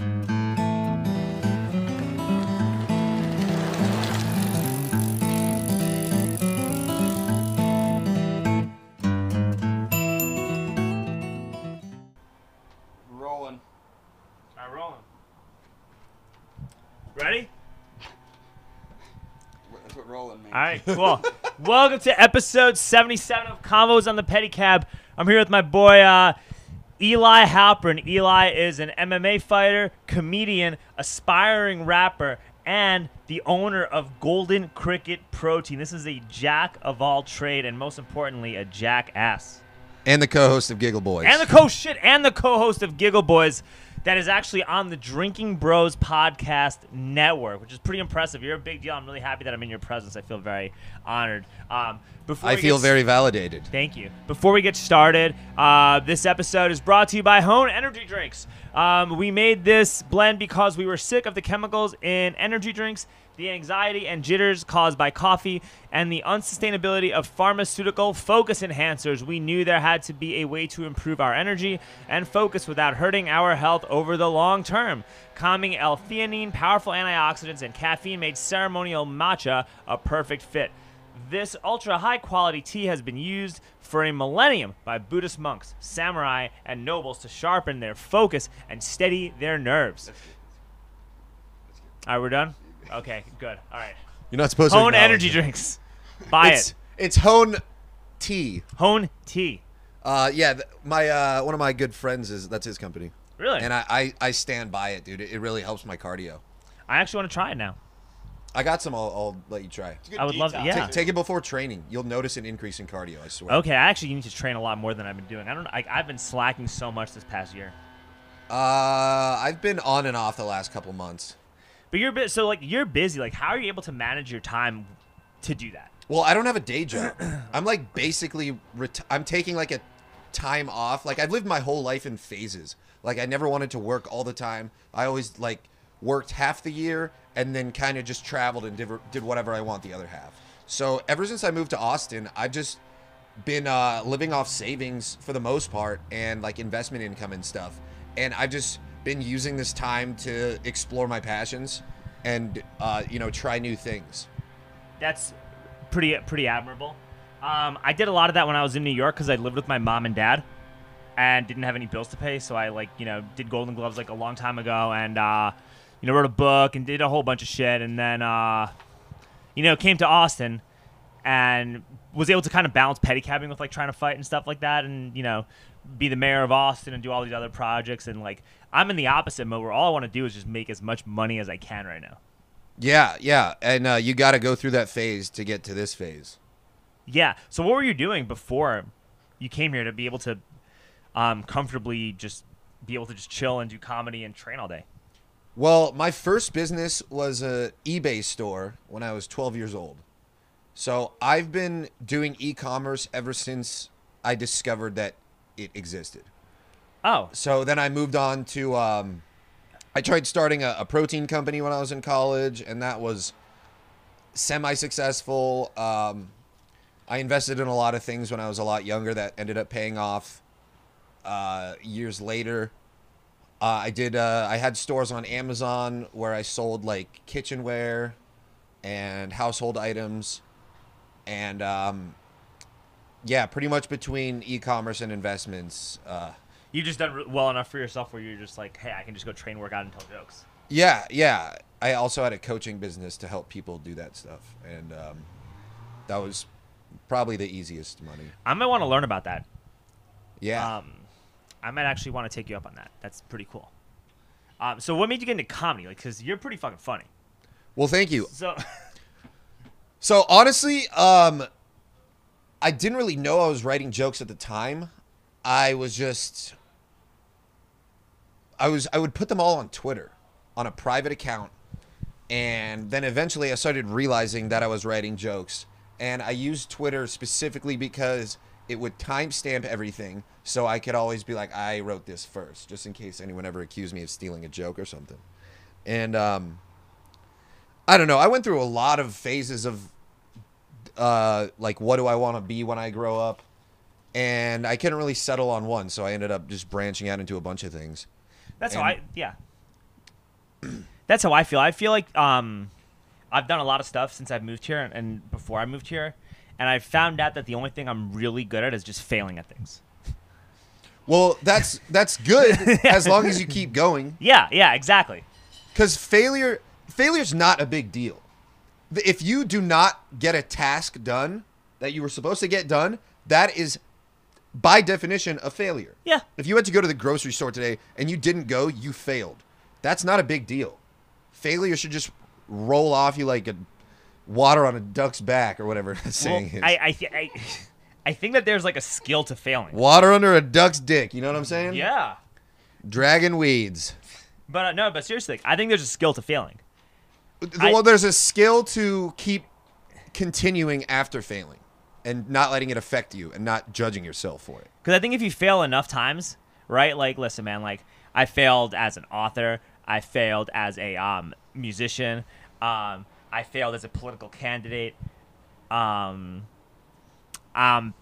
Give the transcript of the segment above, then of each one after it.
Rolling. All right, rolling. Ready? That's what rolling means. All right, cool. Welcome to episode 77 of Convos on the Pedicab. I'm here with my boy uh, Eli Halpern. Eli is an MMA fighter, comedian, aspiring rapper, and the owner of Golden Cricket Protein. This is a jack of all trade, and most importantly, a jackass. And the co-host of Giggle Boys. and the co shit and the co-host of Giggle Boys that is actually on the Drinking Bros podcast network, which is pretty impressive. You're a big deal. I'm really happy that I'm in your presence. I feel very honored. Um, before I feel get very validated. Thank you. Before we get started, uh, this episode is brought to you by Hone Energy Drinks. Um, we made this blend because we were sick of the chemicals in energy drinks, the anxiety and jitters caused by coffee, and the unsustainability of pharmaceutical focus enhancers. We knew there had to be a way to improve our energy and focus without hurting our health over the long term. Calming L-theanine, powerful antioxidants, and caffeine made ceremonial matcha a perfect fit. This ultra high quality tea has been used for a millennium by Buddhist monks, samurai, and nobles to sharpen their focus and steady their nerves. All right, we're done? Okay, good. All right. You're not supposed to. Hone energy it. drinks. Buy It's it. it's Hone Tea. Hone tea. Uh, yeah, th- my uh, one of my good friends is that's his company, Really? and I, I I stand by it, dude. It, it really helps my cardio. I actually want to try it now. I got some. I'll, I'll let you try. It's I would love to- yeah. too. Take it before training. You'll notice an increase in cardio. I swear. Okay, I actually need to train a lot more than I've been doing. I don't. I, I've been slacking so much this past year. Uh, I've been on and off the last couple months. But you're bit so like you're busy. Like, how are you able to manage your time to do that? Well, I don't have a day job. I'm like basically reti- I'm taking like a time off. Like I've lived my whole life in phases. Like I never wanted to work all the time. I always like worked half the year and then kind of just traveled and did, did whatever I want the other half. So ever since I moved to Austin, I've just been uh, living off savings for the most part and like investment income and stuff. And I've just been using this time to explore my passions and uh, you know try new things. That's pretty pretty admirable. Um, I did a lot of that when I was in New York because I lived with my mom and dad, and didn't have any bills to pay. So I like you know did Golden Gloves like a long time ago, and uh, you know wrote a book and did a whole bunch of shit, and then uh, you know came to Austin and was able to kind of balance pedicabbing with like trying to fight and stuff like that, and you know be the mayor of Austin and do all these other projects, and like I'm in the opposite mode where all I want to do is just make as much money as I can right now. Yeah, yeah, and uh, you got to go through that phase to get to this phase. Yeah. So what were you doing before you came here to be able to um, comfortably just be able to just chill and do comedy and train all day? Well, my first business was a eBay store when I was 12 years old. So I've been doing e-commerce ever since I discovered that it existed. Oh, So then I moved on to. Um, I tried starting a, a protein company when I was in college, and that was semi-successful. Um, I invested in a lot of things when I was a lot younger that ended up paying off uh, years later. Uh, I did. Uh, I had stores on Amazon where I sold like kitchenware and household items, and um, yeah, pretty much between e-commerce and investments. Uh, you just done well enough for yourself where you're just like, hey, I can just go train, work out, and tell jokes. Yeah, yeah. I also had a coaching business to help people do that stuff, and um, that was probably the easiest money. I might want to learn about that. Yeah. Um, I might actually want to take you up on that. That's pretty cool. Um, so what made you get into comedy? Like, cause you're pretty fucking funny. well, thank you. So So honestly, um, I didn't really know I was writing jokes at the time. I was just, I was, I would put them all on Twitter, on a private account, and then eventually I started realizing that I was writing jokes, and I used Twitter specifically because it would timestamp everything, so I could always be like, I wrote this first, just in case anyone ever accused me of stealing a joke or something, and um. I don't know. I went through a lot of phases of uh, like what do I want to be when I grow up, and I couldn't really settle on one, so I ended up just branching out into a bunch of things. that's how I yeah. that's how I feel. I feel like um, I've done a lot of stuff since I've moved here and, and before I moved here, and I found out that the only thing I'm really good at is just failing at things. Well, that's that's good as long as you keep going. Yeah, yeah, exactly. Because failure failure's not a big deal. If you do not get a task done that you were supposed to get done, that is by definition a failure. Yeah. If you had to go to the grocery store today and you didn't go, you failed. That's not a big deal. Failure should just roll off you like a water on a duck's back or whatever Well, saying is. I I, th- I I think that there's like a skill to failing. water under a duck's dick. You know what I'm saying? Yeah. Dragon weeds. But uh, no, but seriously, I think there's a skill to failing. I- well, there's a skill to keep continuing after failing and not letting it affect you and not judging yourself for it. Because I think if you fail enough times, right? Like, listen, man, like I failed as an author, I failed as a um, musician, um, I failed as a political candidate, um, um,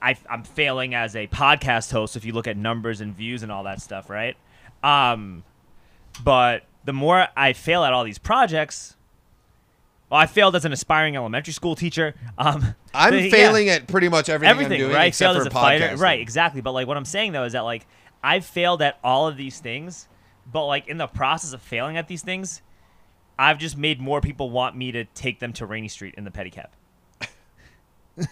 I, I'm failing as a podcast host. If you look at numbers and views and all that stuff, right? Um, but the more I fail at all these projects, well, I failed as an aspiring elementary school teacher. Um, I'm but yeah failing at pretty much everything, everything, I'm doing right? except Failed for as a fighter, right? Exactly. But like what I'm saying though is that like I've failed at all of these things, but like in the process of failing at these things, I've just made more people want me to take them to Rainey Street in the pedicab.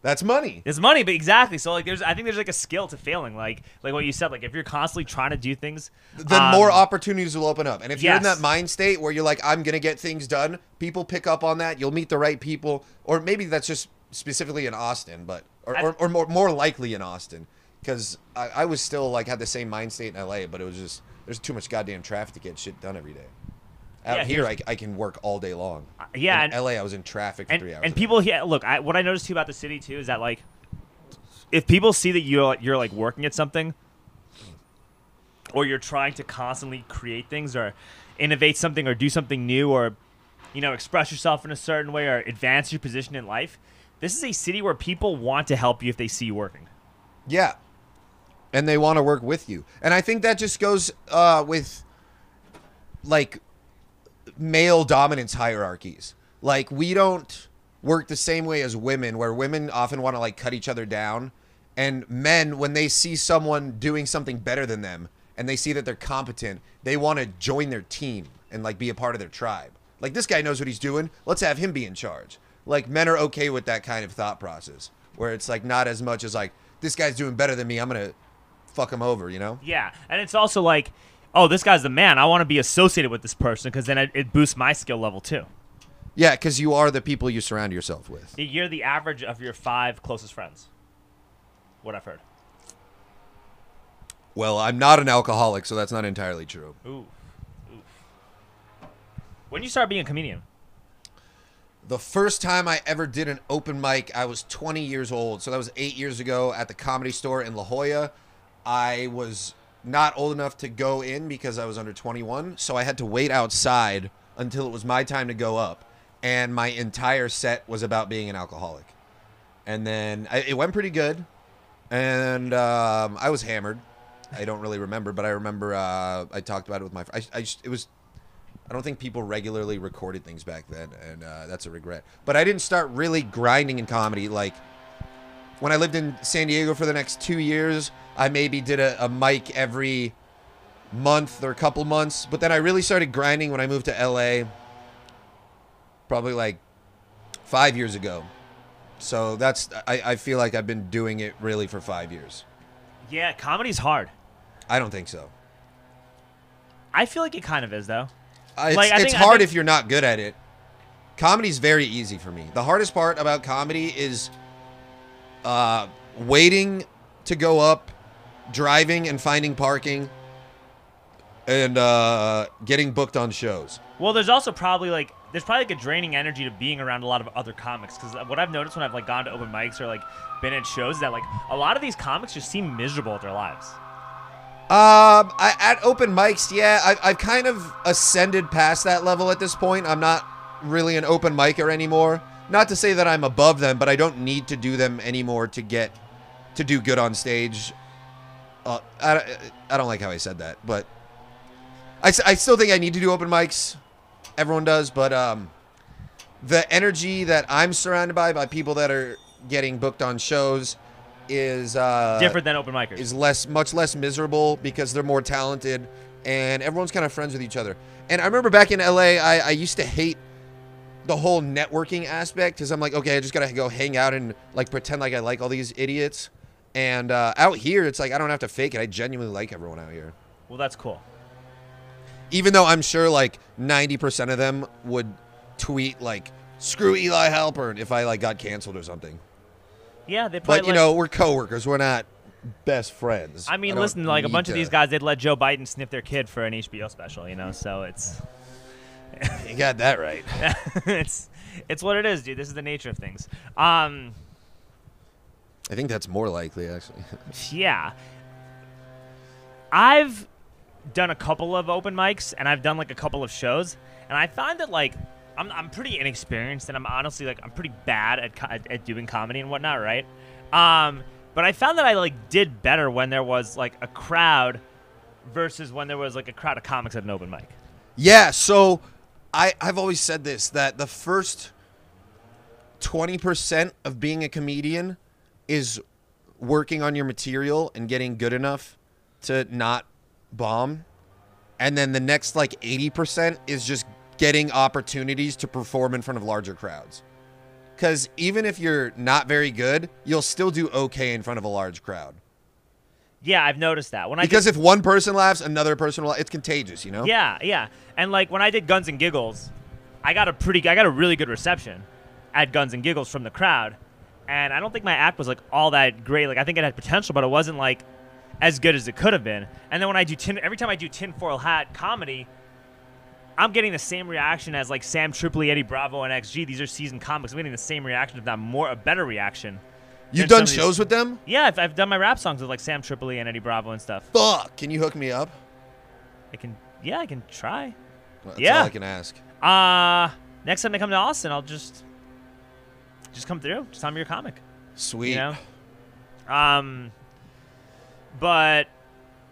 That's money. It's money, but exactly. So like there's I think there's like a skill to failing, like like what you said. Like if you're constantly trying to do things, Then um, more opportunities will open up. And if you're in that mind state where you're like, I'm going to get things done, people pick up on that. You'll meet the right people. Or maybe that's just specifically in Austin, but, or, I- or, or more, more likely in Austin. Because I, I was still like, had the same mind state in LA, but it was just, there's too much goddamn traffic to get shit done every day. Out Yeah, here, I, I can work all day long. yeah, In and- LA, I was in traffic for and, three hours. and people here look I, what i noticed too about the city too is that like if people see that you're you're like working at something or you're trying to constantly create things or innovate something or do something new or you know express yourself in a certain way or advance your position in life this is a city where people want to help you if they see you working Yeah. And they want to work with you. And I think that just goes uh, with like male dominance hierarchies. Like we don't work the same way as women where women often want to like cut each other down and men when they see someone doing something better than them and they see that they're competent, they want to join their team and like be a part of their tribe. Like this guy knows what he's doing. Let's have him be in charge. Like men are okay with that kind of thought process where it's like not as much as like this guy's doing better than me. I'm to fuck him over, you know? yeah and it's also like oh this guy's the man i want to be associated with this person because then it, it boosts my skill level too Yeah, because you are the people you surround yourself with. you're the average of your five closest friends what i've heard Well, I'm not an alcoholic, so that's not entirely true. Ooh. Ooh. When you start being a comedian? The first time I ever did an open mic, I was 20 years old. So that was eight years ago at the comedy store in La Jolla. I was not old enough to go in because I was under 21. So I had to wait outside until it was my time to go up. And my entire set was about being an alcoholic. And then I, it went pretty good. And um, I was hammered. I don't really remember, but I remember uh, I talked about it with my. fr- I, I just, it was I don't think people regularly recorded things back then, and uh, that's a regret. But I didn't start really grinding in comedy. Like when I lived in San Diego for the next two years, I maybe did a, a mic every month or a couple months. But then I really started grinding when I moved to LA, probably like five years ago. So that's I, I feel like I've been doing it really for five years. Yeah, comedy's hard. I don't think so. I feel like it kind of is though. Uh, It's, Like, I it's think- hard think- if you're not good at it. Comedy's very easy for me. The hardest part about comedy is uh, waiting to go up, driving and finding parking, and uh, getting booked on shows. Well, there's also probably like there's probably like a draining energy to being around a lot of other comics because what I've noticed when I've like gone to open mics or like been at shows is that like a lot of these comics just seem miserable at their lives. Um, I, at open mics, yeah, I, I've kind of ascended past that level at this point. I'm not really an open micer anymore. Not to say that I'm above them, but I don't need to do them anymore to get to do good on stage. Uh, I, I don't like how I said that, but I, I still think I need to do open mics. Everyone does, but um, the energy that I'm surrounded by by people that are getting booked on shows is uh, Different than open micers. is less much less miserable because they're more talented and everyone's kind of friends with each other. And I remember back in LA, I, I used to hate the whole networking aspect because I'm like, okay, I just gotta go hang out and like pretend like I like all these idiots. And uh, out here, it's like I don't have to fake it. I genuinely like everyone out here, well, that's cool. even though I'm sure like 90% of them would tweet like "screw Eli Halpern" if I like got canceled or something. Yeah, they probably. But you let- know, we're coworkers. We're not best friends. I mean, don't listen, like a bunch of these guys, they'd let Joe Biden sniff their kid for an HBO special, you know. So it's You got that right. it's it's what it is, dude. This is the nature of things. Um, I think that's more likely, actually. yeah. I've done a couple of open mics and I've done like a couple of shows, and I find that like I'm I'm pretty inexperienced and I'm honestly like I'm pretty bad at co- at, at doing comedy and whatnot, right? Um, but I found that I like did better when there was like a crowd versus when there was like a crowd of comics at an open mic. yeah, so I, I've always said this that the first 20% of being a comedian is working on your material and getting good enough to not bomb. And then the next like 80% is just getting opportunities to perform in front of larger crowds. Because even if you're not very good, you'll still do okay in front of a large crowd. Yeah, I've noticed that when I did- Because if one person laughs, another person will. It's contagious, you know. Yeah, yeah. And like when I did Guns and Giggles, I got a pretty I got a really good reception at Guns and Giggles from the crowd. And I don't think my act was like all that great. Like I think it had potential, but it wasn't like as good as it could have been. And then when I do tin every time I do tinfoil hat comedy, I'm getting the same reaction as like Sam Tripoli, Eddie Bravo, and XG. These are seasoned comics. I'm getting the same reaction, if not more, a better reaction. You've done of these- shows with them? Yeah, I've, I've done my rap songs with like Sam Tripoli and Eddie Bravo and stuff. Fuck. Can you hook me up? I can, yeah, I can try. That's Yeah. all I can ask. Uh next time they come to Austin, I'll just just come through. Just tell me you're a comic. Sweet. You know? Um but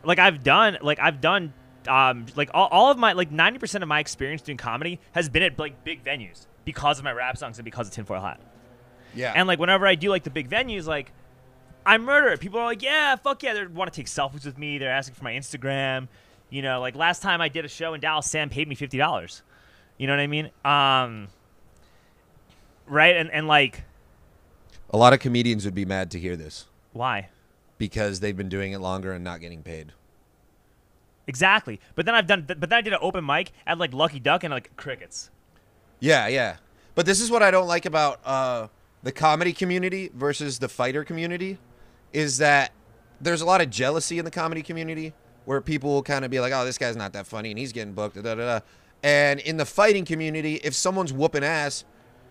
like I've done like I've done um like all, all of my like 90% of my experience doing comedy has been at like big venues because of my rap songs and because of tinfoil hat. Yeah. And like whenever I do like the big venues, like I murder it. People are like, yeah, fuck yeah. They want to take selfies with me. They're asking for my Instagram. You know, like last time I did a show in Dallas, Sam paid me fifty dollars. You know what I mean? Um, right? And and like, a lot of comedians would be mad to hear this why? because they've been doing it longer and not getting paid. Exactly. But then I've done. But then I did an open mic at like Lucky Duck and like crickets. Yeah, yeah. But this is what I don't like about uh, the comedy community versus the fighter community is that there's a lot of jealousy in the comedy community where people will kind of be like, oh, this guy's not that funny and he's getting booked. Da, da, da. And in the fighting community, if someone's whooping ass,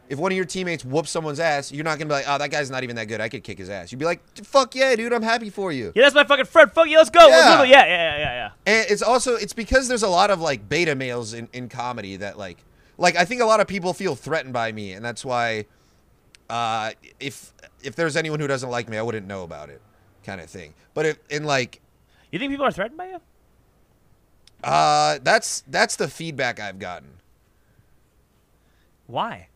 if one of your teammates whoops someone's ass, you're not going to be like, oh, that guy's not even that good. I could kick his ass. You'd be like, fuck yeah, dude, I'm happy for you. Yeah, that's my fucking friend. Fuck yeah, let's go. Let's go. Yeah, yeah, yeah, yeah, yeah. And it's also it's because there's a lot of like beta males in, in comedy that like like I think a lot of people feel threatened by me and that's why uh if if there's anyone who doesn't like me I wouldn't know about it kind of thing. But if in like You think people are threatened by you? uh that's that's the feedback I've gotten. Why?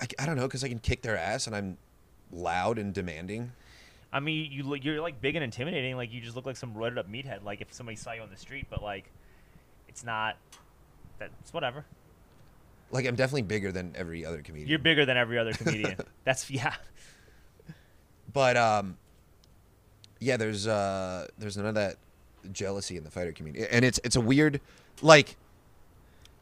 I, I don't know cuz I can kick their ass and I'm loud and demanding. I mean, you look, you're like big and intimidating. Like you just look like some roided up meathead. Like if somebody saw you on the street, but like, it's not. That's whatever. Like I'm definitely bigger than every other comedian. You're bigger than every other comedian. That's yeah. But um, yeah, there's uh, there's none of that jealousy in the fighter community, and it's it's a weird, like,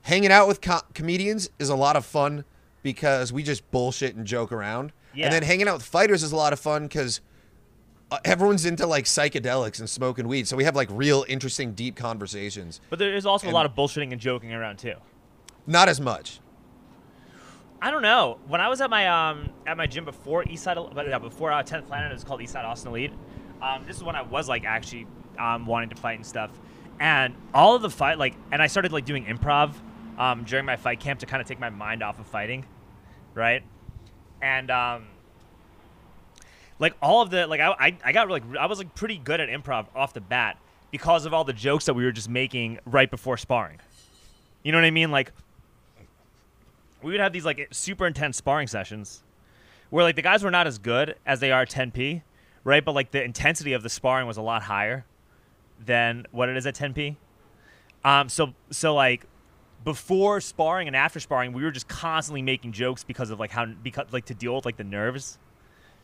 hanging out with co- comedians is a lot of fun because we just bullshit and joke around, Yeah. and then hanging out with fighters is a lot of fun because. Uh, everyone's into like psychedelics and smoking weed, so we have like real interesting, deep conversations. But there is also And- a lot of bullshitting and joking around too. Not as much. I don't know. When I was at my um at my gym before Eastside, but yeah, before uh, 10th Planet, it was called Eastside Austin Elite. Um, this is when I was like actually um wanting to fight and stuff, and all of the fight like, and I started like doing improv um during my fight camp to kind of take my mind off of fighting, right? And um, like all of the like I I, I got like I was like pretty good at improv off the bat, because of all the jokes that we were just making right before sparring. You know what I mean? Like we would have these like super intense sparring sessions where like the guys were not as good as they are 10p, right? But like the intensity of the sparring was a lot higher than what it is at 10p. Um, so so like before sparring and after sparring, we were just constantly making jokes because of like how because like to deal with like the nerves.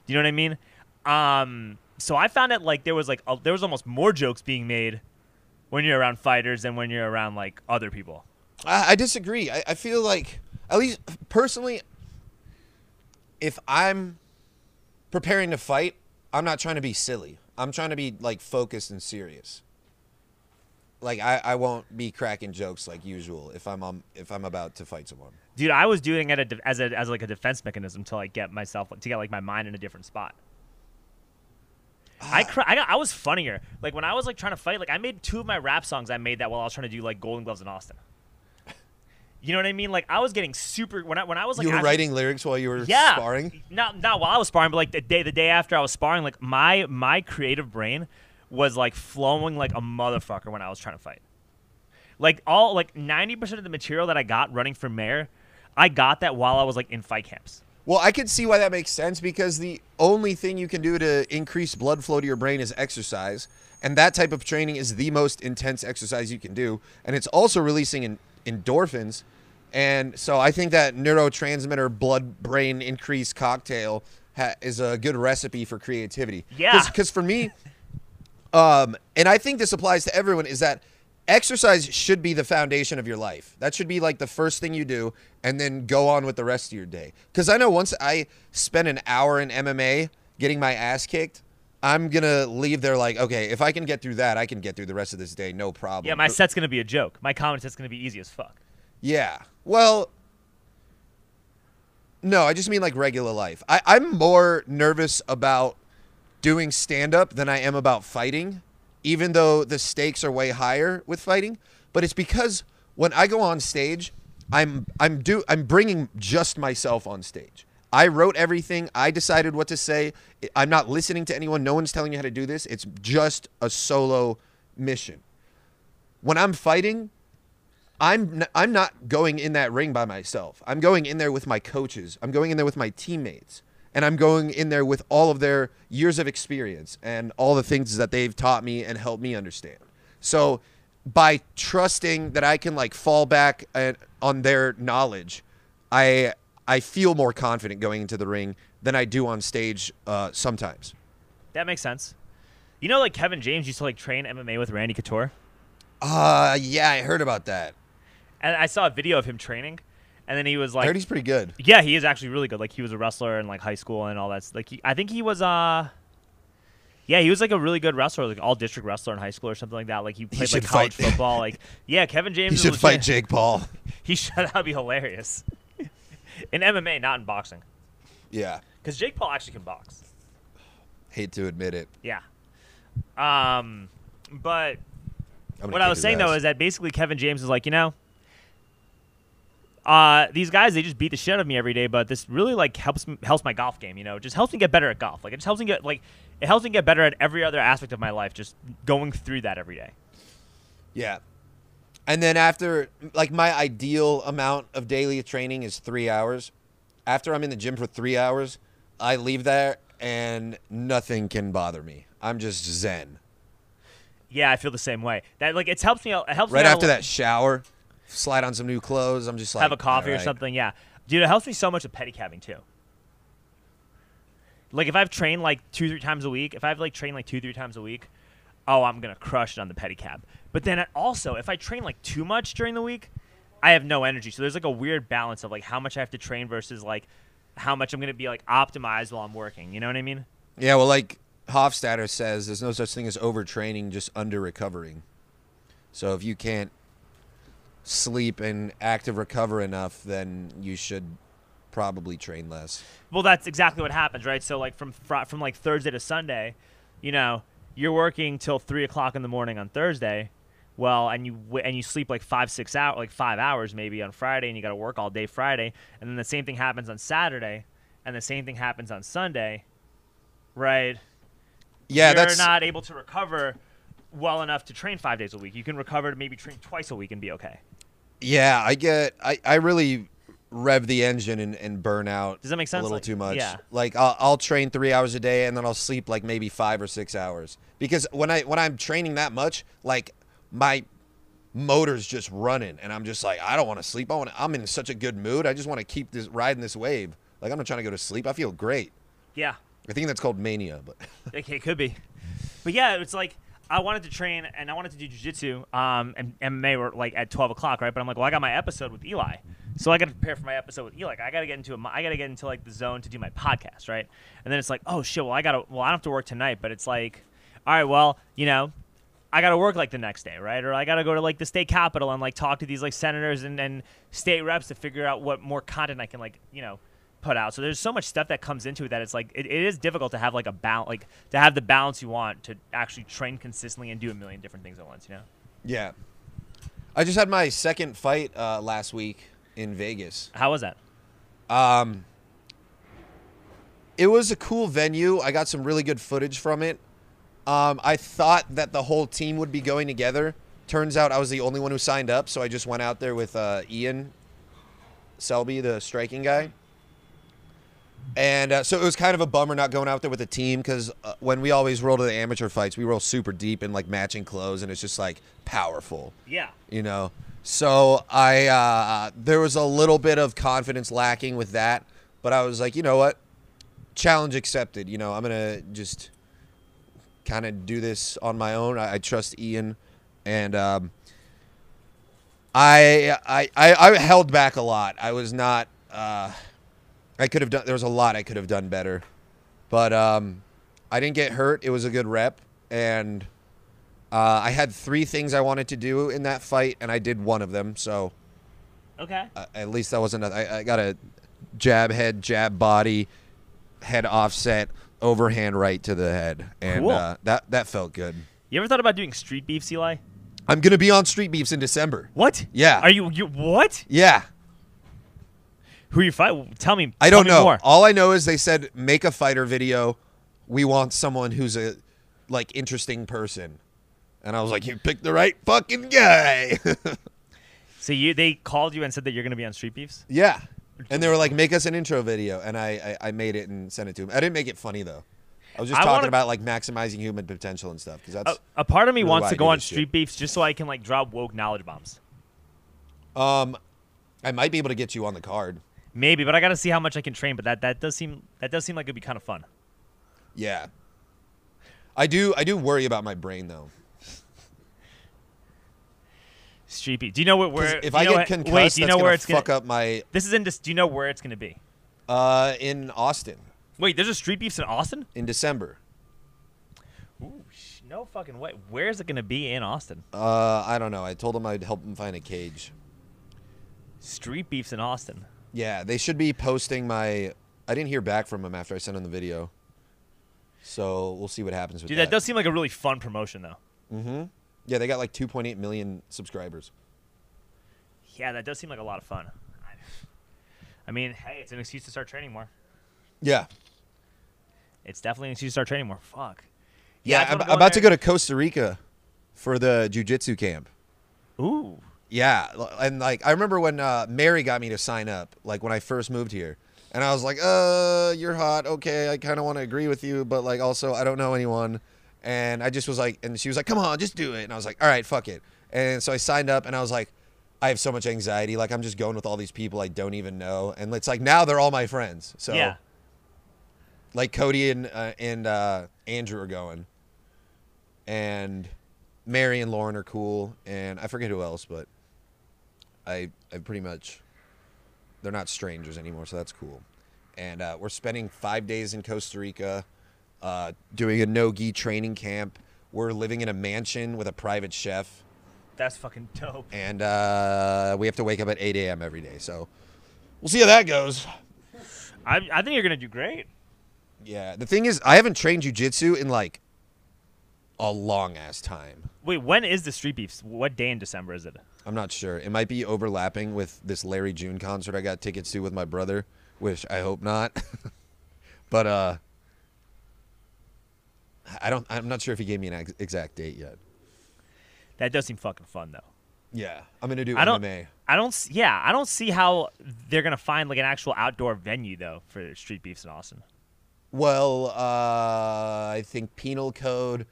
Do you know what I mean? Um, so I found it like there was like a, there was almost more jokes being made when you're around fighters than when you're around like other people. I, I disagree. I, I feel like, at least personally, if I'm preparing to fight, I'm not trying to be silly. I'm trying to be like focused and serious. Like I, I won't be cracking jokes like usual if I'm um, if I'm about to fight someone. Dude, I was doing it a, as a as like a defense mechanism to like get myself to get like my mind in a different spot. I, cr- I got I was funnier. Like when I was like trying to fight, like I made two of my rap songs. I made that while I was trying to do like Golden Gloves in Austin. You know what I mean? Like I was getting super when I when I was like you were actually- writing lyrics while you were yeah, sparring. Not not while I was sparring, but like the day the day after I was sparring, like my my creative brain was like flowing like a motherfucker when I was trying to fight. Like all like ninety percent of the material that I got running for mayor, I got that while I was like in fight camps. Well, I can see why that makes sense because the only thing you can do to increase blood flow to your brain is exercise, and that type of training is the most intense exercise you can do, and it's also releasing in, endorphins, and so I think that neurotransmitter blood brain increase cocktail ha- is a good recipe for creativity. Yeah. because for me, um, and I think this applies to everyone, is that exercise should be the foundation of your life. That should be like the first thing you do, and then go on with the rest of your day. Because I know once I spend an hour in MMA getting my ass kicked, I'm gonna leave there like, okay, if I can get through that, I can get through the rest of this day, no problem. Yeah, my set's gonna be a joke. My comment set's gonna be easy as fuck. Yeah. Well, no, I just mean like regular life. I, I'm more nervous about doing stand up than I am about fighting, even though the stakes are way higher with fighting. But it's because when I go on stage, I'm I'm do I'm bringing just myself on stage. I wrote everything. I decided what to say. I'm not listening to anyone. No one's telling me how to do this. It's just a solo mission. When I'm fighting, I'm n- I'm not going in that ring by myself. I'm going in there with my coaches. I'm going in there with my teammates, and I'm going in there with all of their years of experience and all the things that they've taught me and helped me understand. So, by trusting that I can like fall back uh, on their knowledge, I I feel more confident going into the ring than I do on stage uh, sometimes. That makes sense. You know, like Kevin James used to like train MMA with Randy Couture, Uh yeah, I heard about that. And I saw a video of him training, and then he was like, he's pretty good. Yeah, he is actually really good. Like he was a wrestler in like high school and all that. Like he, I think he was uh yeah, he was like a really good wrestler, like all district wrestler in high school or something like that. Like he played like college fight- football. Like yeah, Kevin James. He should legit. fight Jake Paul. He should. That'd be hilarious. in MMA, not in boxing, Yeah, because Jake Paul actually can box. hate to admit it. Yeah. Um, but what I was saying though is that basically Kevin James is like, you know, uh, these guys they just beat the shit out of me every day, but this really like helps m- helps my golf game. You know, it just helps me get better at golf. Like it just helps me get like it helps me get better at every other aspect of my life. Just going through that every day. Yeah. And then after, like, my ideal amount of daily training is three hours. After I'm in the gym for three hours, I leave there and nothing can bother me. I'm just zen. Yeah, I feel the same way. That like it helps me. out- It helps Right me after that shower, slide on some new clothes. I'm just like have a coffee or something. Yeah, dude, it helps me so much with pedicabbing too. Like if I've trained like two, three times a week, if I've like trained like two, three times a week, oh, I'm gonna crush it on the pedicab. But then also, if I train like too much during the week, I have no energy. So there's like a weird balance of like how much I have to train versus like how much I'm gonna be like optimized while I'm working. You know what I mean? Yeah, well, like Hofstadter says, there's no such thing as overtraining, just under recovering. So if you can't sleep and active recover enough, then you should probably train less. Well, that's exactly what happens, right? So like from fr- from like Thursday to Sunday, you know, you're working till three o'clock in the morning on Thursday. Well, and you w- and you sleep like five six hours, like five hours maybe on Friday, and you got to work all day Friday, and then the same thing happens on Saturday, and the same thing happens on Sunday, right? Yeah, you're that's not able to recover well enough to train five days a week. You can recover to maybe train twice a week and be okay. Yeah, I get. I, I really rev the engine and, and burn out. Does that make sense? A little Like, too much. yeah. Like I'll, I'll train three hours a day and then I'll sleep like maybe five or six hours because when I when I'm training that much, like my motor's just running and I'm just like I don't want to sleep. I want. I'm in such a good mood. I just want to keep this riding this wave. Like I'm not trying to go to sleep. I feel great. Yeah. I think that's called mania, but it could be. But yeah, it's like I wanted to train and I wanted to do jujitsu. Um, and MMA were like at twelve o'clock, right? But I'm like, well, I got my episode with Eli, so I got to prepare for my episode with Eli. I got to get into a, I got to get into like the zone to do my podcast, right? And then it's like, oh shit, well I got to, well I don't have to work tonight, but it's like, all right, well you know. I gotta work like the next day, right? Or I gotta go to like the state capitol and like talk to these like senators and, and state reps to figure out what more content I can like you know put out. So there's so much stuff that comes into it that it's like it, it is difficult to have like a balance, like to have the balance you want to actually train consistently and do a million different things at once. You know? yeah. I just had my second fight uh, last week in Vegas. How was that? Um, it was a cool venue. I got some really good footage from it. Um, I thought that the whole team would be going together. Turns out I was the only one who signed up, so I just went out there with uh, Ian Selby, the striking guy. And uh, so it was kind of a bummer not going out there with a team because uh, when we always roll to the amateur fights, we roll super deep in like matching clothes, and it's just like powerful Yeah. you know. So I uh, there was a little bit of confidence lacking with that, but I was like, you know what, challenge accepted. You know, I'm gonna just kind of do this on my own. I, I trust Ian, and um, I, I I I held back a lot. I was not. Uh, I could have done. There was a lot I could have done better, but um, I didn't get hurt. It was a good rep, and uh, I had three things I wanted to do in that fight, and I did one of them. So Okay. uh, at least that wasn't. I got a jab head, jab body, head offset, overhand right to the head, and Cool. uh, that that felt good. You ever thought about doing street beefs, Eli? I'm gonna be on Street Beefs in December. What? Yeah. Are you? You what? Yeah, Who you fight? Tell me. I tell don't me know. More. All I know is they said make a fighter video. We want someone who's a like interesting person, and I was like, you picked the right fucking guy. So you they called you and said that you're gonna be on street beefs. yeah, and they were like, make us an intro video, and I I, I made it and sent it to him. I didn't make it funny though. I was just I talking wanna- about like maximizing human potential and stuff because that's A, a part of me really wants to go on shit. street beefs just so I can like drop woke knowledge bombs. um, I might be able to get you on the card. Maybe, but I got to see how much I can train. But that that does seem that does seem like it'd be kind of fun. Yeah. I do I do worry about my brain though. Street beef. Do you know what where? if I get what- concussed, wait, do you know where it's fuck gonna? up my This is in. Dis- do you know where it's gonna be? uh in Austin Wait, there's a street beefs in Austin? in December. Ooh, no fucking way. Where is it gonna be in Austin? Uh I don't know. I told him I'd help him find a cage. Street beefs in Austin. Yeah, they should be posting my I didn't hear back from them after I sent him the video. So we'll see what happens with that. Dude, that. that does seem like a really fun promotion, though. Mm-hmm. Yeah, they got like 2.8 million subscribers. Yeah, that does seem like a lot of fun. I- I mean, hey, it's an excuse to start training more. Yeah. It's definitely an excuse to start training more. Fuck. Yeah, just I'm in about to go to Costa Rica for the jujitsu camp. Ooh. Yeah, and like I remember when uh, Mary got me to sign up, like when I first moved here, and I was like, "Uh, you're hot. Okay, I kind of want to agree with you, but like also I don't know anyone." And I just was like, and she was like, "Come on, just do it." And I was like, "All right, fuck it." And so I signed up, and I was like, I have so much anxiety. Like I'm just going with all these people I don't even know, and it's like now they're all my friends. So Yeah. like Cody and uh, and uh, Andrew are going, and Mary and Lauren are cool, and I forget who else, but I I pretty much they're not strangers anymore, so that's cool. And uh, we're spending five days in Costa Rica, uh, doing a no gi training camp. We're living in a mansion with a private chef, That's fucking dope. and uh, we have to wake up at 8 a.m. every day. So we'll see how that goes. I, I think you're gonna do great. Yeah, the thing is, I haven't trained jujitsu in like a long ass time. Wait, when is the street beefs? What day in December is it? I'm not sure. It might be overlapping with this Larry June concert I got tickets to with my brother, which I hope not. but uh I don't I'm not sure if he gave me an ex- exact date yet. That does seem fucking fun though. Yeah, I'm gonna do I don't. MMA. I don't. Yeah, I don't see how they're gonna find like an actual outdoor venue though for street beefs in Austin. Well, uh, I think penal code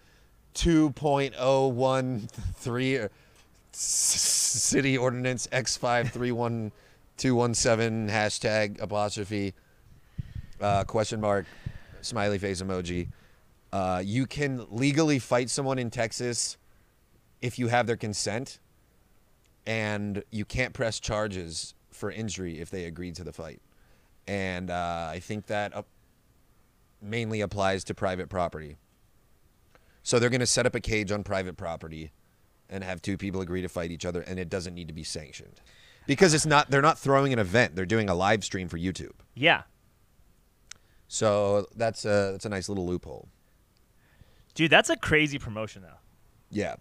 2.013 or s- city ordinance X531217 hashtag apostrophe uh, question mark smiley face emoji. Uh, you can legally fight someone in Texas if you have their consent, and you can't press charges for injury if they agreed to the fight. And uh, I think that mainly applies to private property. So they're going to set up a cage on private property and have two people agree to fight each other and it doesn't need to be sanctioned. Because it's not they're not throwing an event, they're doing a live stream for YouTube. Yeah, So that's a that's a nice little loophole. dude, that's a crazy promotion though. Yeah.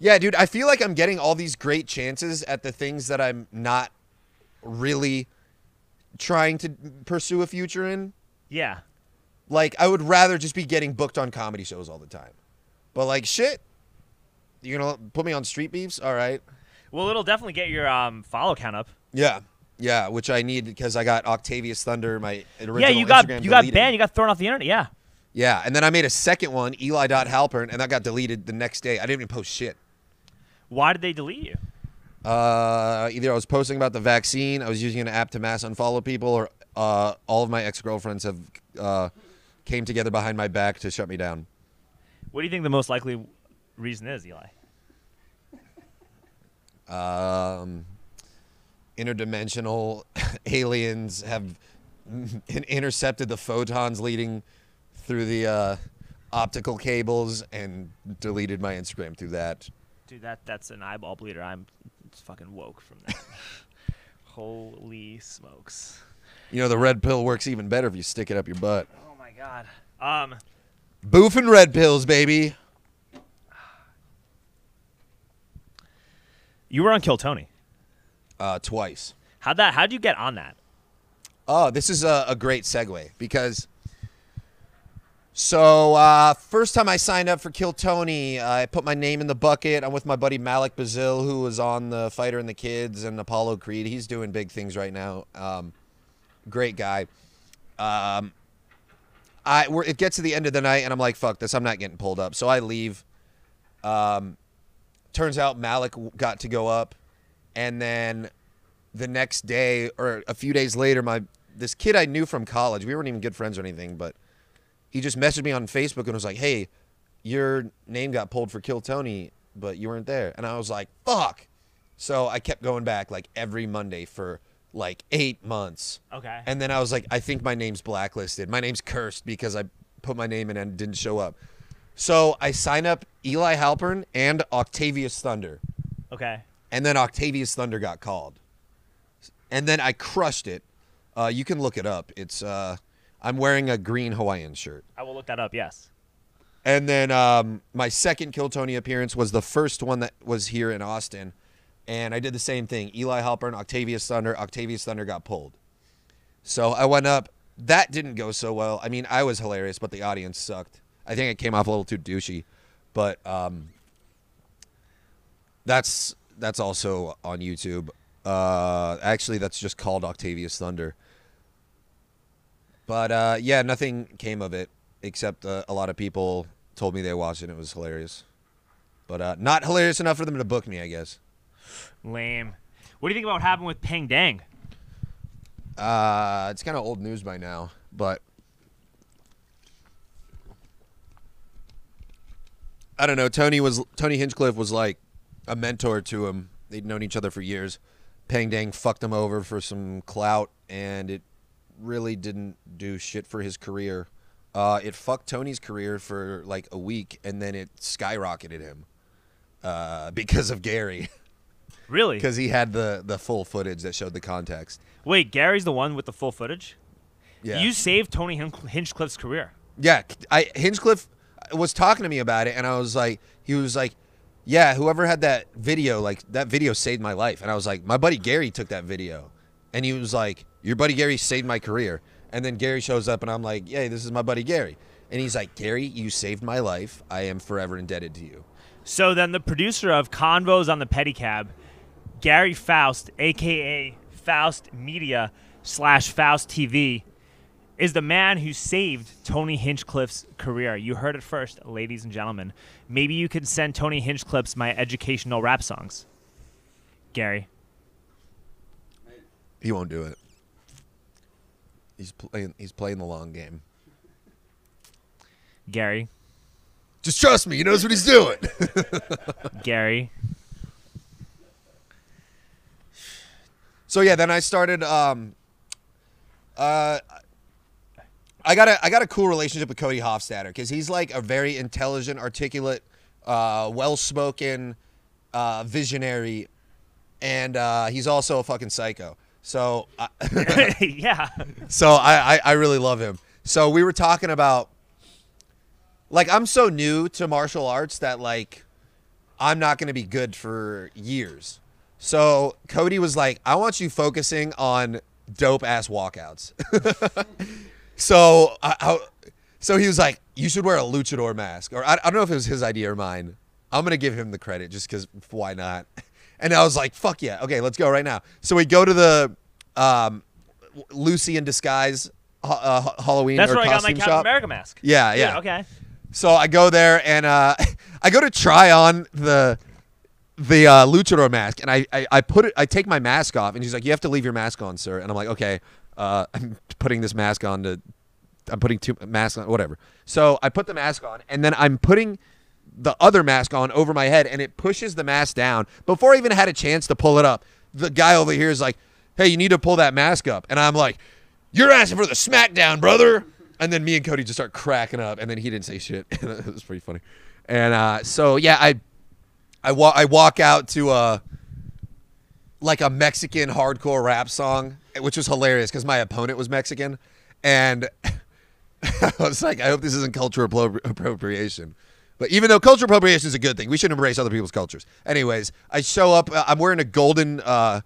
Yeah, dude, I feel like I'm getting all these great chances at the things that I'm not really trying to pursue a future in. Yeah, Like I would rather just be getting booked on comedy shows all the time. But like shit, you're gonna put me on street beefs? All right. well, it'll definitely get your um, follow count up. Yeah, yeah, which I need because I got Octavius Thunder, my original Yeah, you got Instagram you got banned. You got thrown off the internet. Yeah. Yeah, and then I made a second one, Eli.Halpern, and that got deleted the next day. I didn't even post shit. Why did they delete you? Uh, either I was posting about the vaccine, I was using an app to mass unfollow people, or uh, all of my ex girlfriends have uh, came together behind my back to shut me down. What do you think the most likely reason is, Eli? um, interdimensional aliens have intercepted the photons leading through the uh, optical cables and deleted my Instagram through that. Dude, that that's an eyeball bleeder. I'm fucking woke from that. Holy smokes. You know, the red pill works even better if you stick it up your butt. Oh my god. Um, Boofing red pills, baby. you were on Kill Tony. Uh, twice. How'd that? How'd you get on that? Oh, this is a, a great segue because. So uh, first time I signed up for Kill Tony, I put my name in the bucket. I'm with my buddy Malik Bazille, who was on the Fighter and the Kids and Apollo Creed. He's doing big things right now. Um, great guy. Um, I it gets to the end of the night and I'm like, fuck this, I'm not getting pulled up. So I leave. Um, turns out Malik got to go up, and then the next day or a few days later, my this kid I knew from college, we weren't even good friends or anything, but he just messaged me on Facebook and was like, "Hey, your name got pulled for Kill Tony, but you weren't there." And I was like, "Fuck!" So I kept going back like every Monday for like eight months. Okay. And then I was like, I think my name's blacklisted. My name's cursed because I put my name in and didn't show up. So I sign up Eli Halpern and Octavius Thunder. okay. And then Octavius Thunder got called. And then I crushed it. Uh, you can look it up. It's uh, I'm wearing a green Hawaiian shirt. I will look that up. Yes. And then um, my second Kill Tony appearance was the first one that was here in Austin. And I did the same thing. Eli Halpern, Octavius Thunder. Octavius Thunder got pulled. So I went up. That didn't go so well. I mean, I was hilarious, but the audience sucked. I think it came off a little too douchey. But um, that's that's also on YouTube. Uh, actually, that's just called Octavius Thunder. But uh, yeah, nothing came of it except uh, a lot of people told me they watched it and it was hilarious. But uh, not hilarious enough for them to book me, I guess. Lame. What do you think about what happened with Peng Dang? Uh, it's kind of old news by now, but I don't know. Tony was Tony Hinchcliffe was like a mentor to him. They'd known each other for years. Peng Dang fucked him over for some clout, and it really didn't do shit for his career. Uh, it fucked Tony's career for like a week, and then it skyrocketed him uh, because of Gary, Really? because he had the the full footage that showed the context. Wait, Gary's the one with the full footage. Yeah, You saved Tony Hinch- Hinchcliffe's career. Yeah, I Hinchcliffe was talking to me about it, and I was like, he was like, yeah, whoever had that video, like that video saved my life, and I was like, my buddy Gary took that video, and he was like, your buddy Gary saved my career, and then Gary shows up, and I'm like, yeah, this is my buddy Gary, And he's like, Gary, you saved my life. I am forever indebted to you. So then the producer of Convos on the Pedicab, Gary Faust, aka Faust Media slash Faust TV, is the man who saved Tony Hinchcliffe's career. You heard it first, ladies and gentlemen. Maybe you could send Tony Hinchcliffe's my educational rap songs. Gary. He won't do it. He's playing. He's playing the long game. Gary. Just trust me. He knows what he's doing. Gary. So yeah, then I started. Um, uh, I got a I got a cool relationship with Cody Hofstadter because he's like a very intelligent, articulate, uh, well spoken, uh, visionary, and uh, he's also a fucking psycho. So, I, yeah. so I, I I really love him. So we were talking about, like, I'm so new to martial arts that like, I'm not going to be good for years. So Cody was like, I want you focusing on dope ass walkouts. so I, I, so he was like, you should wear a luchador mask, or I, I don't know if it was his idea or mine. I'm gonna give him the credit just because why not? And I was like, fuck yeah, okay, let's go right now. So we go to the um, Lucy in disguise uh, Halloween That's or where I got my costume Captain shop. America mask. Yeah, yeah. Okay. So I go there and uh, I go to try on the the uh, luchador mask, and I, I I put it. I take my mask off, and he's like, "You have to leave your mask on, sir." And I'm like, "Okay, uh, I'm putting this mask on to. I'm putting two masks on, whatever." So I put the mask on, and then I'm putting the other mask on over my head, and it pushes the mask down. Before I even had a chance to pull it up, the guy over here is like, "Hey, you need to pull that mask up," and I'm like, "You're asking for the smackdown, brother." And then me and Cody just start cracking up, and then he didn't say shit. it was pretty funny. And uh, so yeah, I I walk I walk out to a like a Mexican hardcore rap song, which was hilarious because my opponent was Mexican, and I was like, I hope this isn't cultural appro- appropriation. But even though cultural appropriation is a good thing, we should embrace other people's cultures. Anyways, I show up. uh, I'm wearing a golden uh,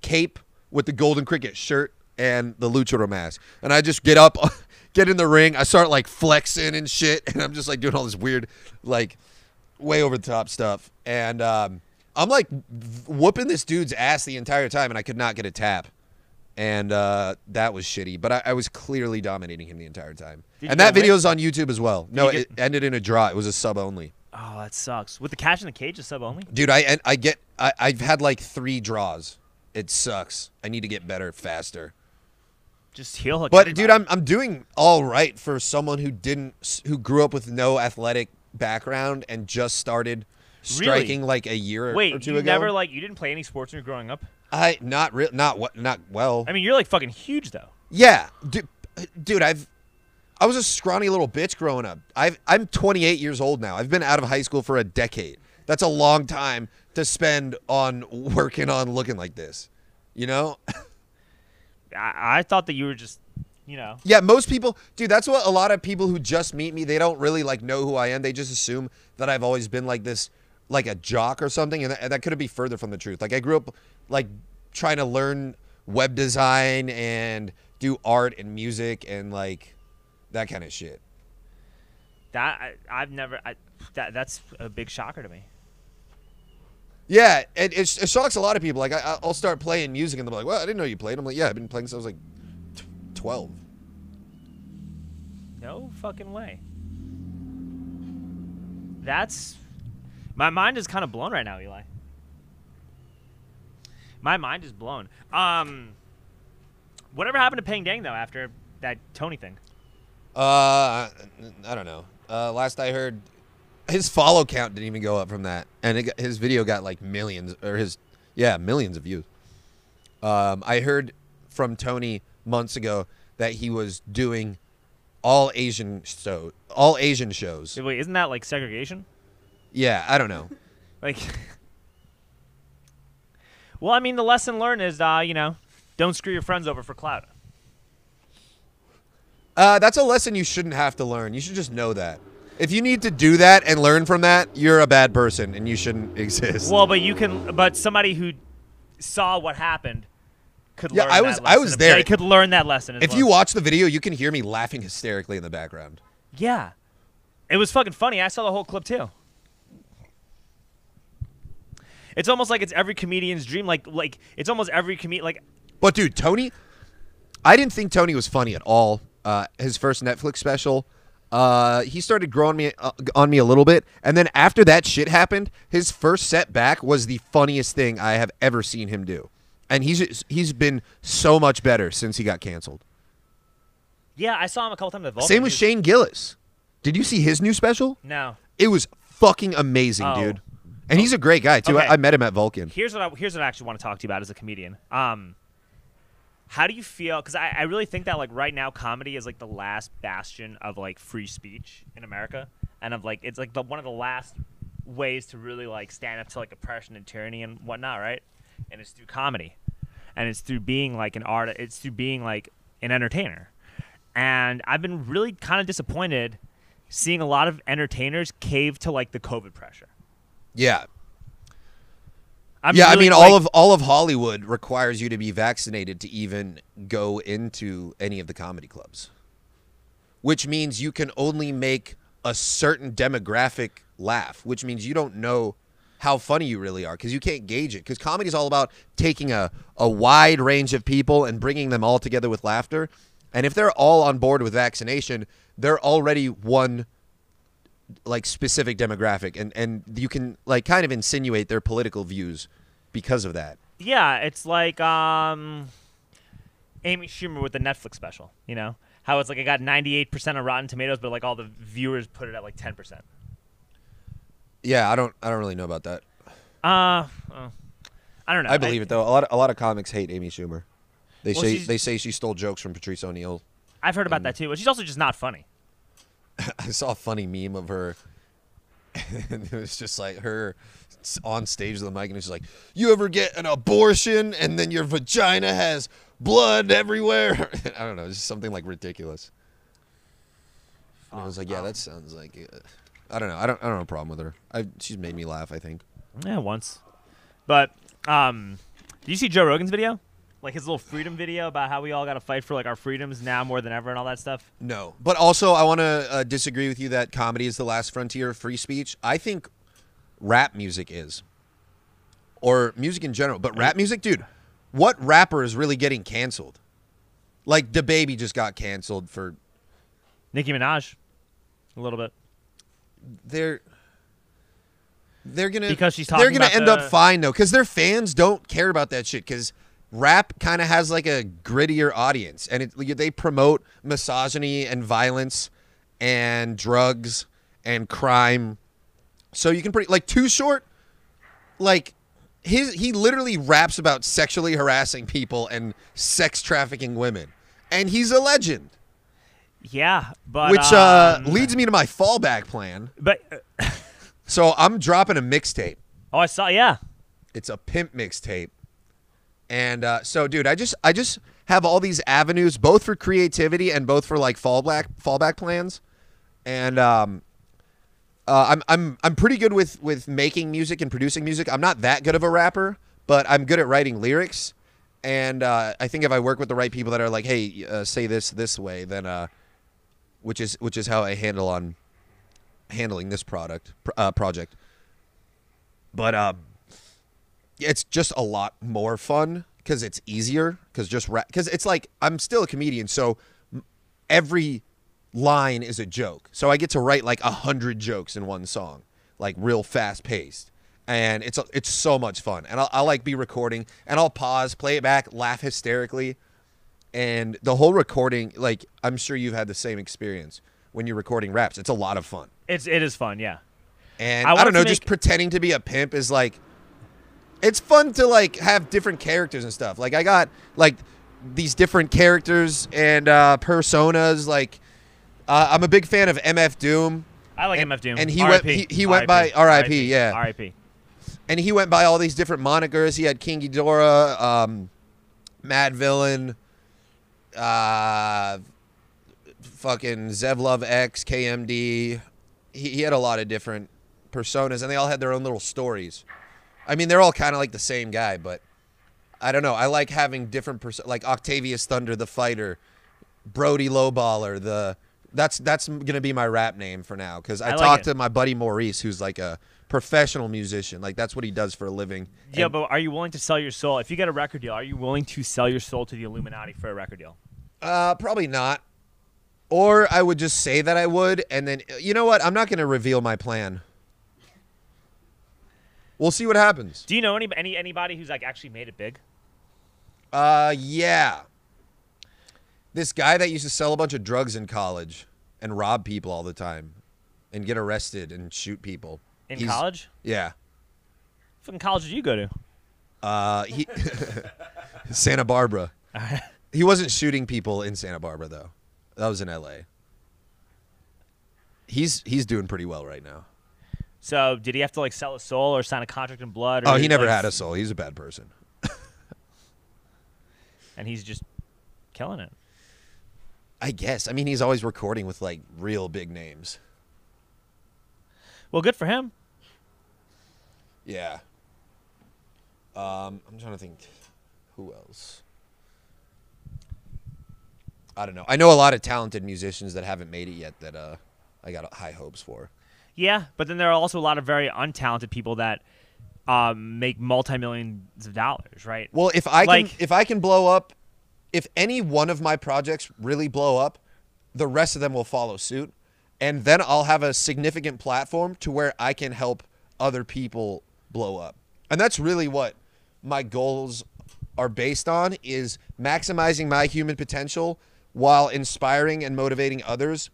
cape with the golden cricket shirt and the luchador mask, and I just get up, get in the ring. I start like flexing and shit, and I'm just like doing all this weird, like way over the top stuff. And um, I'm like whooping this dude's ass the entire time, and I could not get a tap. And uh, that was shitty, but I, I was clearly dominating him the entire time. Did and that video is on YouTube as well. No, you it ended in a draw. It was a sub only. Oh, that sucks. With the cash in the cage, a sub only. Dude, I I get I, I've had like three draws. It sucks. I need to get better faster. Just heal. But dude. I'm I'm doing all right for someone who didn't who grew up with no athletic background and just started striking like a year or wait. two You ago. never like you didn't play any sports when you were growing up. I not real not what not well. I mean, you're like fucking huge though. yeah, dude, dude, I've I was a scrawny little bitch growing up. I've I'm 28 years old now. I've been out of high school for a decade. That's a long time to spend on working on looking like this. You know? I, I thought that you were just, you know. Yeah, most people, dude. That's what a lot of people who just meet me. They don't really like know who I am. They just assume that I've always been like this, like a jock or something, and that, that couldn't be further from the truth. Like I grew up, like trying to learn web design and do art and music and like that kind of shit. That I, I've never. I, that that's a big shocker to me. Yeah, it, it, it shocks a lot of people. Like I, I'll start playing music and they're like, "Well, I didn't know you played." I'm like, "Yeah, I've been playing since I was like 12." No fucking way. That's my mind is kind of blown right now, Eli. My mind is blown. Um, whatever happened to Peng Dang though after that Tony thing? Uh, I don't know. Uh, last I heard, his follow count didn't even go up from that, and it got, his video got like millions, or his yeah millions of views. Um, I heard from Tony months ago that he was doing all Asian show, all Asian shows. Wait, isn't that like segregation? Yeah, I don't know. Like, well, I mean, the lesson learned is, uh, you know, don't screw your friends over for clout. Uh, that's a lesson you shouldn't have to learn. You should just know that. If you need to do that and learn from that, you're a bad person and you shouldn't exist. Well, but you can, but somebody who saw what happened could Yeah, learn. I was- I was there. They could learn that lesson. As if well. you watch the video, you can hear me laughing hysterically in the background. Yeah, it was fucking funny. I saw the whole clip too. It's almost like it's every comedian's dream. Like like it's almost every comedian. Like But dude, Tony, I didn't think Tony was funny at all. Uh, his first Netflix special, uh, he started growing me uh, on me a little bit, and then after that shit happened, his first setback was the funniest thing I have ever seen him do, and he's he's been so much better since he got canceled. yeah, I saw him a couple times at Vulcan. Same with Shane Gillis. Did you see his new special? No. It was fucking amazing, Oh. dude. And he's a great guy too. Okay. I, I met him at Vulcan. Here's what I, here's what I actually want to talk to you about as a comedian. Um, how do you feel? Because I, I really think that like right now, comedy is like the last bastion of like free speech in America, and of like it's like the one of the last ways to really like stand up to like oppression and tyranny and whatnot, right? And it's through comedy, and it's through being like an art. It's through being like an entertainer, and I've been really kind of disappointed seeing a lot of entertainers cave to like the COVID pressure. Yeah, I'm yeah. I mean, like- all of all of Hollywood requires you to be vaccinated to even go into any of the comedy clubs, which means you can only make a certain demographic laugh. Which means you don't know how funny you really are because you can't gauge it. Because comedy is all about taking a a wide range of people and bringing them all together with laughter. And if they're all on board with vaccination, they're already one like specific demographic and and you can like kind of insinuate their political views because of that Yeah, it's like um, Amy Schumer with the Netflix special. You know how it's like it got 98% of Rotten Tomatoes, but like all the viewers put it at like 10%. Yeah i don't i don't really know about that. Uh, uh, I don't know. i believe it though. A lot of, a lot of comics hate amy schumer. They Well, say they say she stole jokes from patrice o'neal. I've heard about that too, but she's also just not funny. i saw a funny meme of her. And it was just like her on stage with the mic and it's like you ever get an abortion and then your vagina has blood everywhere? I don't know just something like ridiculous. And i was like yeah that sounds like uh, i don't know i don't i don't have a problem with her I, she's made me laugh i think Yeah, once. But um, did you see Joe Rogan's video? Like his little freedom video about how we all got to fight for like our freedoms now more than ever and all that stuff. No, but also I want to uh, disagree with you that comedy is the last frontier of free speech. I think rap music is, or music in general. But rap music, dude, what rapper is really getting canceled? Like DaBaby just got canceled for Nicki Minaj, a little bit. They're they're gonna Because she's they're gonna end the- up fine though because their fans don't care about that shit because rap kind of has like a grittier audience and it they promote misogyny and violence and drugs and crime. So you can pretty like Too Short like his he literally raps about sexually harassing people and sex trafficking women and he's a legend Yeah, but which uh, um, leads me to my fallback plan But uh, so i'm dropping a mixtape oh, I saw. Yeah, It's a pimp mixtape. And uh, so, dude, I just I just have all these avenues, both for creativity and both for like fallback fallback plans. And um, uh, I'm I'm I'm pretty good with with making music and producing music. I'm not that good of a rapper, but I'm good at writing lyrics. And uh, I think if I work with the right people that are like, hey, uh, say this this way, then uh, which is which is how I handle on handling this product uh, project. But um, it's just a lot more fun because it's easier because just because it's like I'm still a comedian, so every line is a joke. So I get to write like a hundred jokes in one song, like real fast paced, and it's it's so much fun. And I'll, I'll like be recording and I'll pause, play it back, laugh hysterically, and the whole recording. Like I'm sure you've had the same experience when you're recording raps. It's a lot of fun. it's it is fun. Yeah, And I I, don't know, to just pretending to be a pimp is like it's fun to like have different characters and stuff. Like I got like these different characters and uh personas like uh, I'm a big fan of MF Doom I like And- MF Doom. and he went- RIP. he- he went by RIP, yeah. R.I.P. and he went by all these different monikers. He had King Ghidorah, um Madvillain, uh fucking Zev Love X, KMD. He, he had a lot of different personas and they all had their own little stories. I mean, they're all kind of like the same guy, but I don't know. I like having different perso- like Octavius Thunder the fighter, Brody Lowballer, the That's that's gonna be my rap name for now because I, I like talked it. to my buddy Maurice, who's like a professional musician. Like that's what he does for a living. Yeah, And, but are you willing to sell your soul? If you get a record deal, are you willing to sell your soul to the Illuminati for a record deal? Uh, probably not. Or I would just say that I would, and then you know what? I'm not gonna reveal my plan. We'll see what happens. Do you know any, any anybody who's like actually made it big? Uh, yeah. This guy that used to sell a bunch of drugs in college and rob people all the time, and get arrested and shoot people In He's- college? Yeah. Fucking college did you go to? Uh, he Santa Barbara. He wasn't shooting people in Santa Barbara though. That was in L.A. He's he's doing pretty well right now. So did he have to like sell a soul or sign a contract in blood? Or Oh, he never like, had a soul. He's a bad person. and he's just killing it. I guess. I mean, he's always recording with like real big names. Well, good for him. Yeah. Um, I'm trying to think. Who else? I don't know. I know a lot of talented musicians that haven't made it yet that uh, I got high hopes for. Yeah, but then there are also a lot of very untalented people that um, make multi millions of dollars, right? Well, if I can, if I can blow up, if any one of my projects really blow up, the rest of them will follow suit, and then I'll have a significant platform to where I can help other people blow up, and that's really what my goals are based on: is maximizing my human potential while inspiring and motivating others.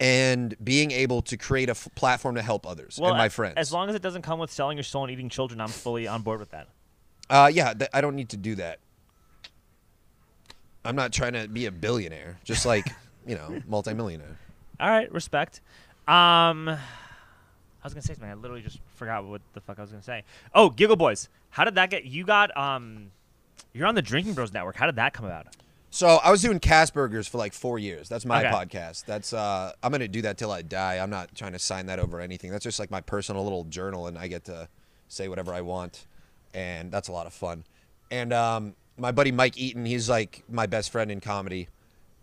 And being able to create a f- platform to help others and my a- friends. As long as it doesn't come with selling your soul and eating children, I'm fully on board with that. Uh, yeah, th- I don't need to do that. I'm not trying to be a billionaire, just like you know, multimillionaire. All right, respect. Um, I was gonna say something. I literally just forgot what the fuck I was gonna say. Oh, Giggle Boys. How did that get? You got um, you're on the Drinking Bros Network. How did that come about? So I was doing Burgers for like four years. That's my Okay. podcast. That's uh, I'm gonna do that till I die. I'm not trying to sign that over anything. That's just like my personal little journal, and I get to say whatever I want, and that's a lot of fun. And um, my buddy Mike Eaton, he's like my best friend in comedy,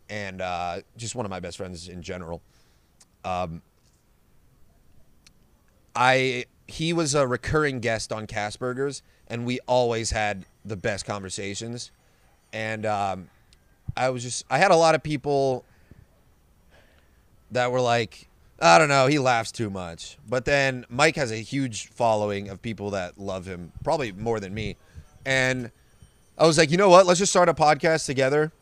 and uh, just one of my best friends in general. Um, I he was a recurring guest on Burgers, and we always had the best conversations. And um, I was just I had a lot of people that were like, I don't know, he laughs too much. But then Mike has a huge following of people that love him, probably more than me. And I was like, you know what? Let's just start a podcast together,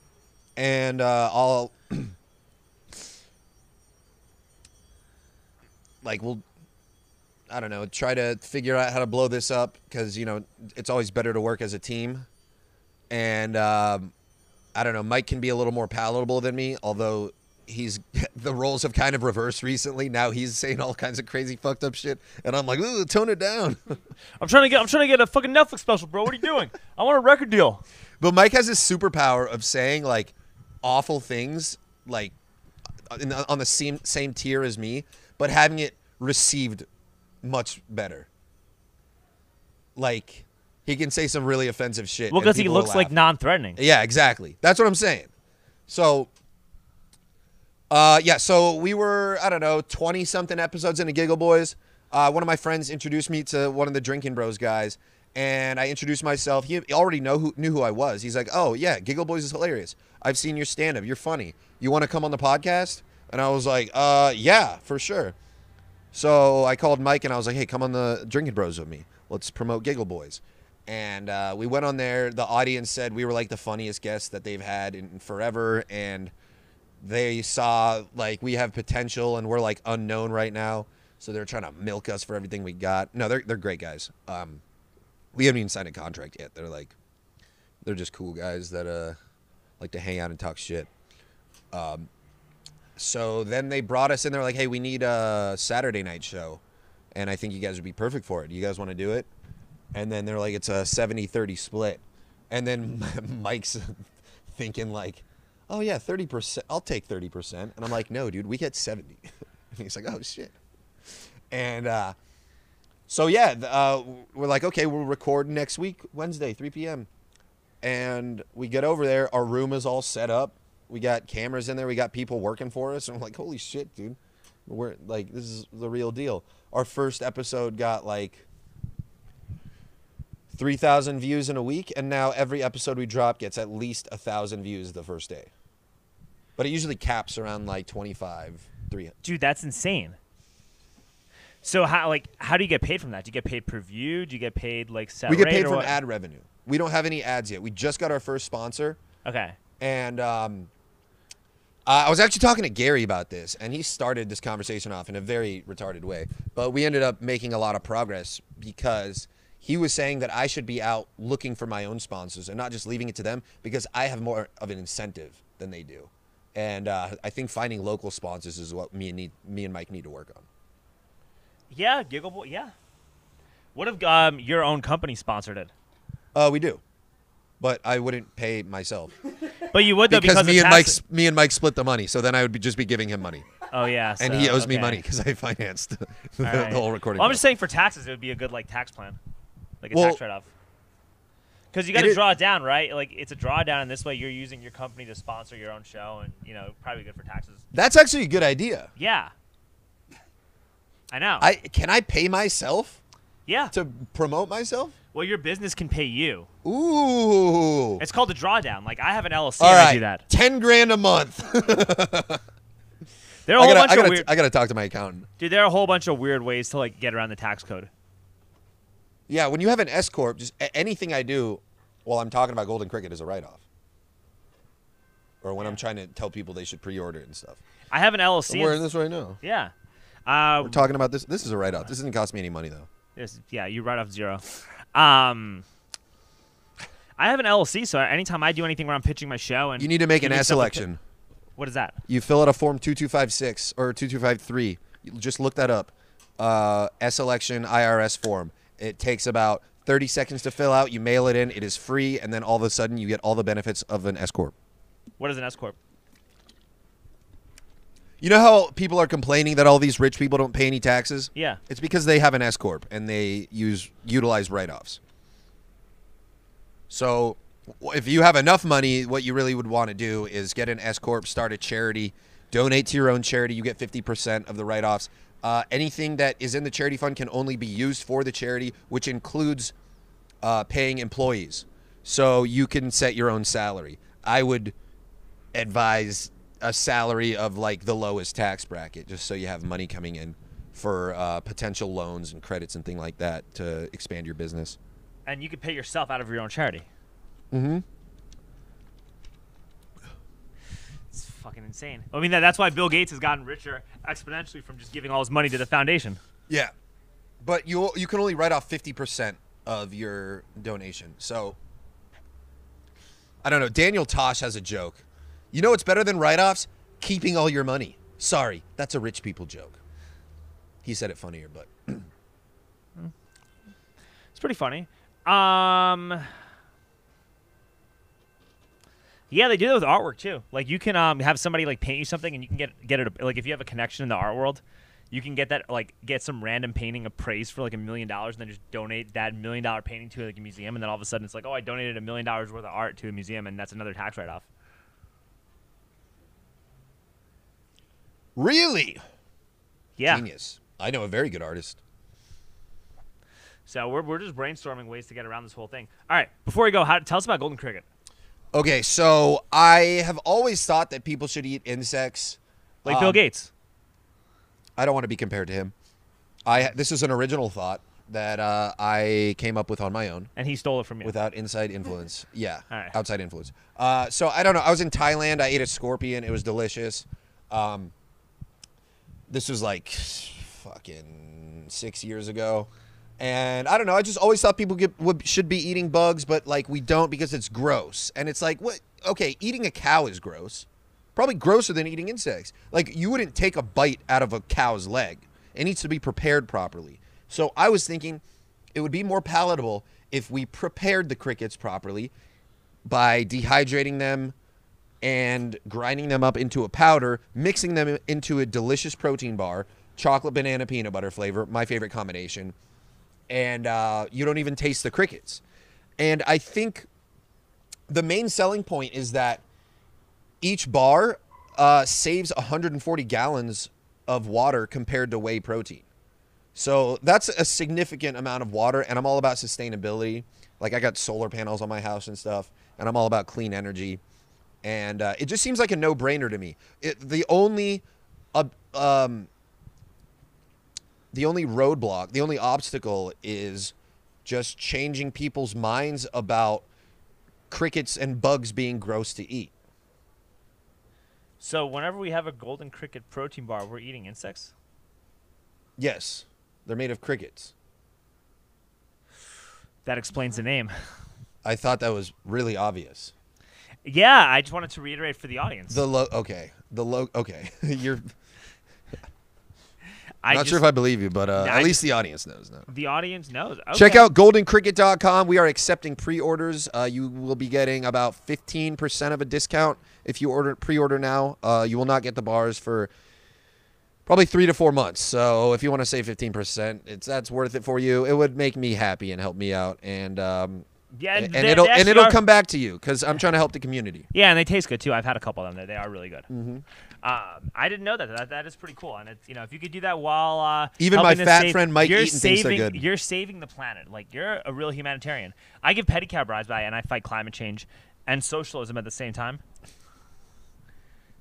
and uh, I'll like we'll I don't know, try to figure out how to blow this up because you know it's always better to work as a team. And um, I don't know, Mike can be a little more palatable than me, although he's the roles have kind of reversed recently. Now he's saying all kinds of crazy fucked up shit, and I'm like, ooh, tone it down. I'm trying to get. I'm trying to get a fucking Netflix special, bro. What are you doing? I want a record deal. but Mike has this superpower of saying like awful things, like in the, on the same same tier as me, but having it received much better. Like he can say some really offensive shit. Well, because he looks like non-threatening. Yeah, exactly. That's what I'm saying. So, uh, yeah. So we were, I don't know, twenty something episodes into Giggle Boys. Uh, one of my friends introduced me to one of the Drinking Bros guys, and I introduced myself. He already know who knew who I was. He's like, "Oh yeah, Giggle Boys is hilarious. I've seen your stand up. You're funny. You want to come on the podcast?" And I was like, "Uh, yeah, for sure." So I called Mike and I was like, "Hey, come on the Drinking Bros with me. Let's promote Giggle Boys." And uh, we went on there. The audience said we were like the funniest guests that they've had in forever, and they saw like we have potential and we're like unknown right now. So they're trying to milk us for everything we got. No, they're they're great guys. Um, we haven't even signed a contract yet. They're like, they're just cool guys that uh like to hang out and talk shit. Um, so then they brought us in. They're like, hey, we need a Saturday night show, and I think you guys would be perfect for it. You guys want to do it? And then they're like, it's a 70-30 split. And then Mike's thinking like, oh yeah, 30%. I'll take 30%. And I'm like, no, dude, we get 70. and he's like, oh shit. And uh, so yeah, uh, we're like, okay, we'll record next week, Wednesday, 3 p.m. And we get over there. Our room is all set up. We got cameras in there. We got people working for us. And I'm like, holy shit, dude. We're like, this is the real deal. Our first episode got like 3,000 views in a week. And now every episode we drop gets at least a 1,000 views the first day. But it usually caps around like 25, 300. Dude, that's insane. So how like how do you get paid from that? Do you get paid per view? Do you get paid like set We get paid from what? ad revenue. We don't have any ads yet. We just got our first sponsor. Okay. And um, uh, I was actually talking to Gary about this, and he started this conversation off in a very retarded way. But we ended up making a lot of progress because he was saying that I should be out looking for my own sponsors and not just leaving it to them because I have more of an incentive than they do. And uh, I think finding local sponsors is what me and need, me and Mike need to work on. Yeah, Giggle Boy. Yeah. What if um, your own company sponsored it? Uh, we do, but I wouldn't pay myself But you would though because, because, me and Mike me and Mike split the money. So then I would be, just be giving him money, Oh yeah. and he owes me money because I financed the, right. the whole recording. Well, I'm just saying for taxes, it would be a good like tax plan, like a Well, tax write-off. Because you got to draw it down, right? Like it's a drawdown, and this way you're using your company to sponsor your own show, and you know probably good for taxes. That's actually a good idea. Yeah. I know. I can I pay myself yeah. to promote myself? Well, your business can pay you. Ooh. It's called a drawdown. Like I have an LLC All and I do that. Ten grand a month. There are a whole gotta, bunch I, of gotta, weird. I gotta talk to my accountant. Dude, there are a whole bunch of weird ways to like get around the tax code. Yeah, when you have an S corp, just anything I do while I'm talking about Golden Cricket is a write off. Or when I'm trying to tell people they should pre-order it and stuff. I have an LLC. We're in this right now. yeah. Uh, We're talking about this. This is a write off. This doesn't cost me any money though. This, yeah, you write off zero. Um, I have an LLC, so anytime I do anything where I'm pitching my show and You need to make an S stuff a pi- election. What is that? You fill out a form 2256 or 2253. Just look that up. Uh, S election IRS form. It takes about 30 seconds to fill out. You mail it in. It is free, and then all of a sudden you get all the benefits of an S corp. What is an S corp? You know how people are complaining that all these rich people don't pay any taxes? Yeah. It's because they have an S corp and they use utilize write-offs. So, if you have enough money, what you really would want to do is get an S corp, start a charity, donate to your own charity. You get fifty percent of the write-offs. Uh, anything that is in the charity fund can only be used for the charity, which includes uh, paying employees. So you can set your own salary. I would advise a salary of like the lowest tax bracket, just so you have money coming in for uh, potential loans and credits and thing like that to expand your business. And you could pay yourself out of your own charity. Mm-hmm. It's fucking insane. I mean, that, that's why Bill Gates has gotten richer exponentially from just giving all his money to the foundation. Yeah, but you you can only write off fifty percent of your donation. So I don't know. Daniel Tosh has a joke. You know what's better than write-offs? Keeping all your money. Sorry, that's a rich people joke. He said it funnier, but It's pretty funny. Um, yeah, they do that with artwork too. Like you can um have somebody like paint you something, and you can get get it like if you have a connection in the art world, you can get that like get some random painting appraised for like a million dollars, and then just donate that million dollar painting to like a museum, and then all of a sudden it's like, oh, I donated a million dollars worth of art to a museum, and that's another tax write off. really Yeah. genius. I know a very good artist. So we're we're just brainstorming ways to get around this whole thing. All right, before we go, how, tell us about golden cricket. Okay, so I have always thought that people should eat insects. Like Bill Um, Gates. I don't want to be compared to him. I this is an original thought that uh, I came up with on my own And he stole it from you. without inside influence. Yeah, right. outside influence. Uh, so I don't know. I was in Thailand. I ate a scorpion. It was delicious. Um, this was like fucking six years ago, and I don't know. I just always thought people get, would, should be eating bugs, but like we don't because it's gross. And it's like what? Okay, eating a cow is gross. Probably grosser than eating insects. Like you wouldn't take a bite out of a cow's leg. It needs to be prepared properly. So I was thinking it would be more palatable if we prepared the crickets properly by dehydrating them and grinding them up into a powder, mixing them into a delicious protein bar, chocolate banana peanut butter flavor, my favorite combination, and uh, you don't even taste the crickets. And I think the main selling point is that each bar uh, saves 140 gallons of water compared to whey protein. So that's a significant amount of water, and I'm all about sustainability. Like I got solar panels on my house and stuff, and I'm all about clean energy. And uh, it just seems like a no-brainer to me. It, the only, uh, um, the only roadblock, the only obstacle is just changing people's minds about crickets and bugs being gross to eat. So whenever we have a golden cricket protein bar, we're eating insects. Yes, they're made of crickets. That explains the name. I thought that was really obvious. Yeah, I just wanted to reiterate for the audience. The lo okay. The lo okay. You're I not just, sure if I believe you, but uh, at I least the audience knows now. the audience knows. Check out goldencricket.com. We are accepting pre-orders. Uh, you will be getting about 15% of a discount if you order pre-order now. Uh, you will not get the bars for probably three to four months. So if you want to save 15%, it's that's worth it for you. It would make me happy and help me out, and um, Yeah, and, and, it'll and it'll are- come back to you because I'm trying to help the community. Yeah, and they taste good too. I've had a couple of them. They, they are really good. Mm-hmm. Um, I didn't know that. That that is pretty cool. And it's you know if you could do that while uh, Even my fat save- friend Mike you're Eaton thinks they're saving, good. You're saving the planet. Like you're a real humanitarian. I give pedicab rides by, and I fight climate change and socialism at the same time.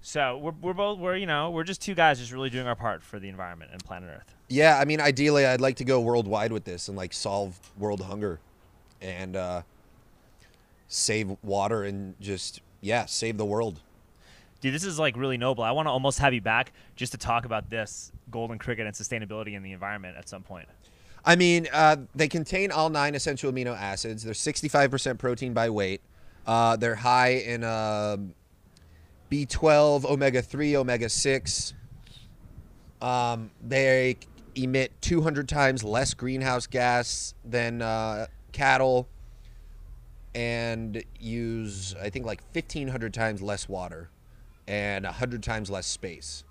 So we're we're both we're you know we're just two guys just really doing our part for the environment and planet Earth. Yeah, I mean, ideally, I'd like to go worldwide with this and like solve world hunger, and uh, save water and just yeah, save the world. Dude, this is like really noble. I want to almost have you back just to talk about this golden cricket and sustainability in the environment at some point. I mean, uh, they contain all nine essential amino acids. They're 65% protein by weight. Uh, they're high in uh, B12, omega 3, omega 6. Um, they emit 200 times less greenhouse gas than uh, cattle and use, I think, like 1,500 times less water and 100 times less space.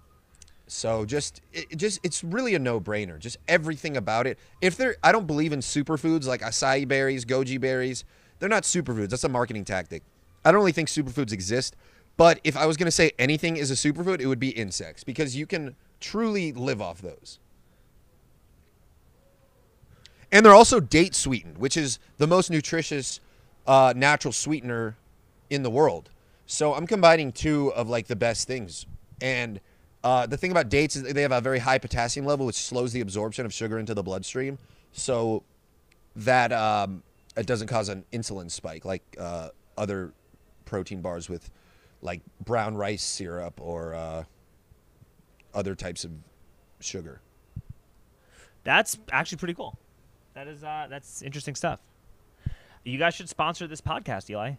So just it just it's really a no-brainer. Just everything about it. If they're I don't believe in superfoods like acai berries, goji berries. They're not superfoods. That's a marketing tactic. I don't really think superfoods exist. But if I was going to say anything is a superfood, it would be insects because you can truly live off those. And they're also date sweetened, which is the most nutritious uh, natural sweetener in the world. So I'm combining two of like the best things. And uh, the thing about dates is they have a very high potassium level, which slows the absorption of sugar into the bloodstream. So that um, it doesn't cause an insulin spike like uh, other protein bars with like brown rice syrup or uh, other types of sugar. That's actually pretty cool. That is uh, that's interesting stuff. You guys should sponsor this podcast, Eli.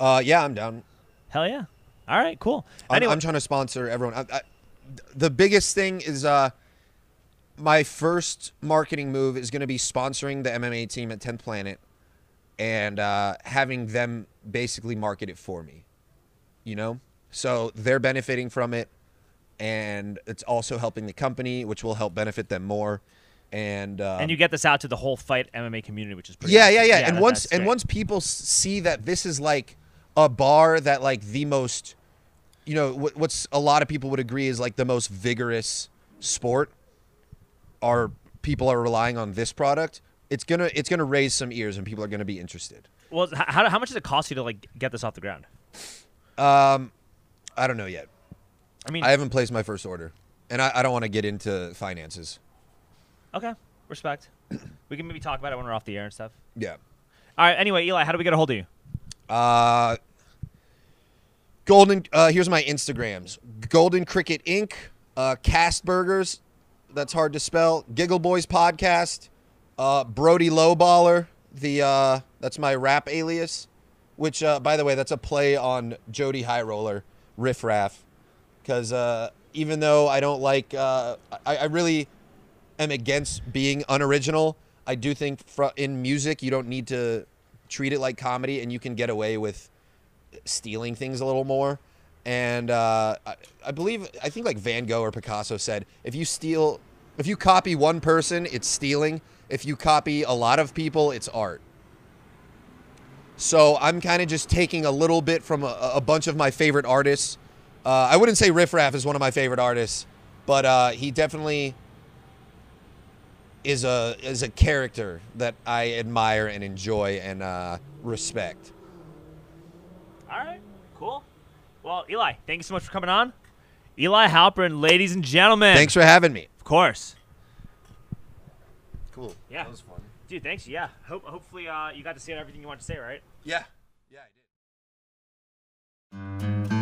Uh, yeah, I'm down. Hell yeah! All right, cool. I'm, I'm trying to sponsor everyone. I, I, the biggest thing is uh, my first marketing move is going to be sponsoring the MMA team at 10th Planet and uh, having them basically market it for me. You know, so they're benefiting from it, and it's also helping the company, which will help benefit them more. And uh, and you get this out to the whole fight MMA community, which is pretty. yeah, awesome. yeah, yeah. and that- once and once people see that this is like a bar that like the most, you know, what, what's a lot of people would agree is like the most vigorous sport. Are people are relying on this product? It's gonna it's gonna raise some ears and people are gonna be interested. well, how, how much does it cost you to like get this off the ground? Um, I don't know yet. I mean, I haven't placed my first order, and I, I don't want to get into finances. okay, respect. we can maybe talk about it when we're off the air and stuff. Yeah. All right. Anyway, Eli, how do we get a hold of you? Uh, Golden. Uh, here's my Instagrams: Golden Cricket Inc. Uh, Cast Burgers. That's hard to spell. Giggle Boys Podcast. Uh, Brody Lowballer. The uh, that's my rap alias. Which, uh, by the way, that's a play on Jody High Roller, Riff Raff. Because uh, even though I don't like, uh, I, I really am against being unoriginal. I do think fr- in music you don't need to treat it like comedy, and you can get away with stealing things a little more. And uh, I, I believe I think like Van Gogh or Picasso said, if you steal, if you copy one person, it's stealing. If you copy a lot of people, it's art. So I'm kind of just taking a little bit from a, a bunch of my favorite artists. Uh, I wouldn't say Riff Raff is one of my favorite artists, but uh, he definitely is a is a character that I admire and enjoy and uh, respect. All right, cool. Well, Eli, thank you so much for coming on. Eli Halpern, ladies and gentlemen. Thanks for having me. Of course. Cool. Yeah. That was fun. Dude, thanks. Yeah. Hope, hopefully uh, you got to say everything you wanted to say, right? Yeah. Yeah, I did.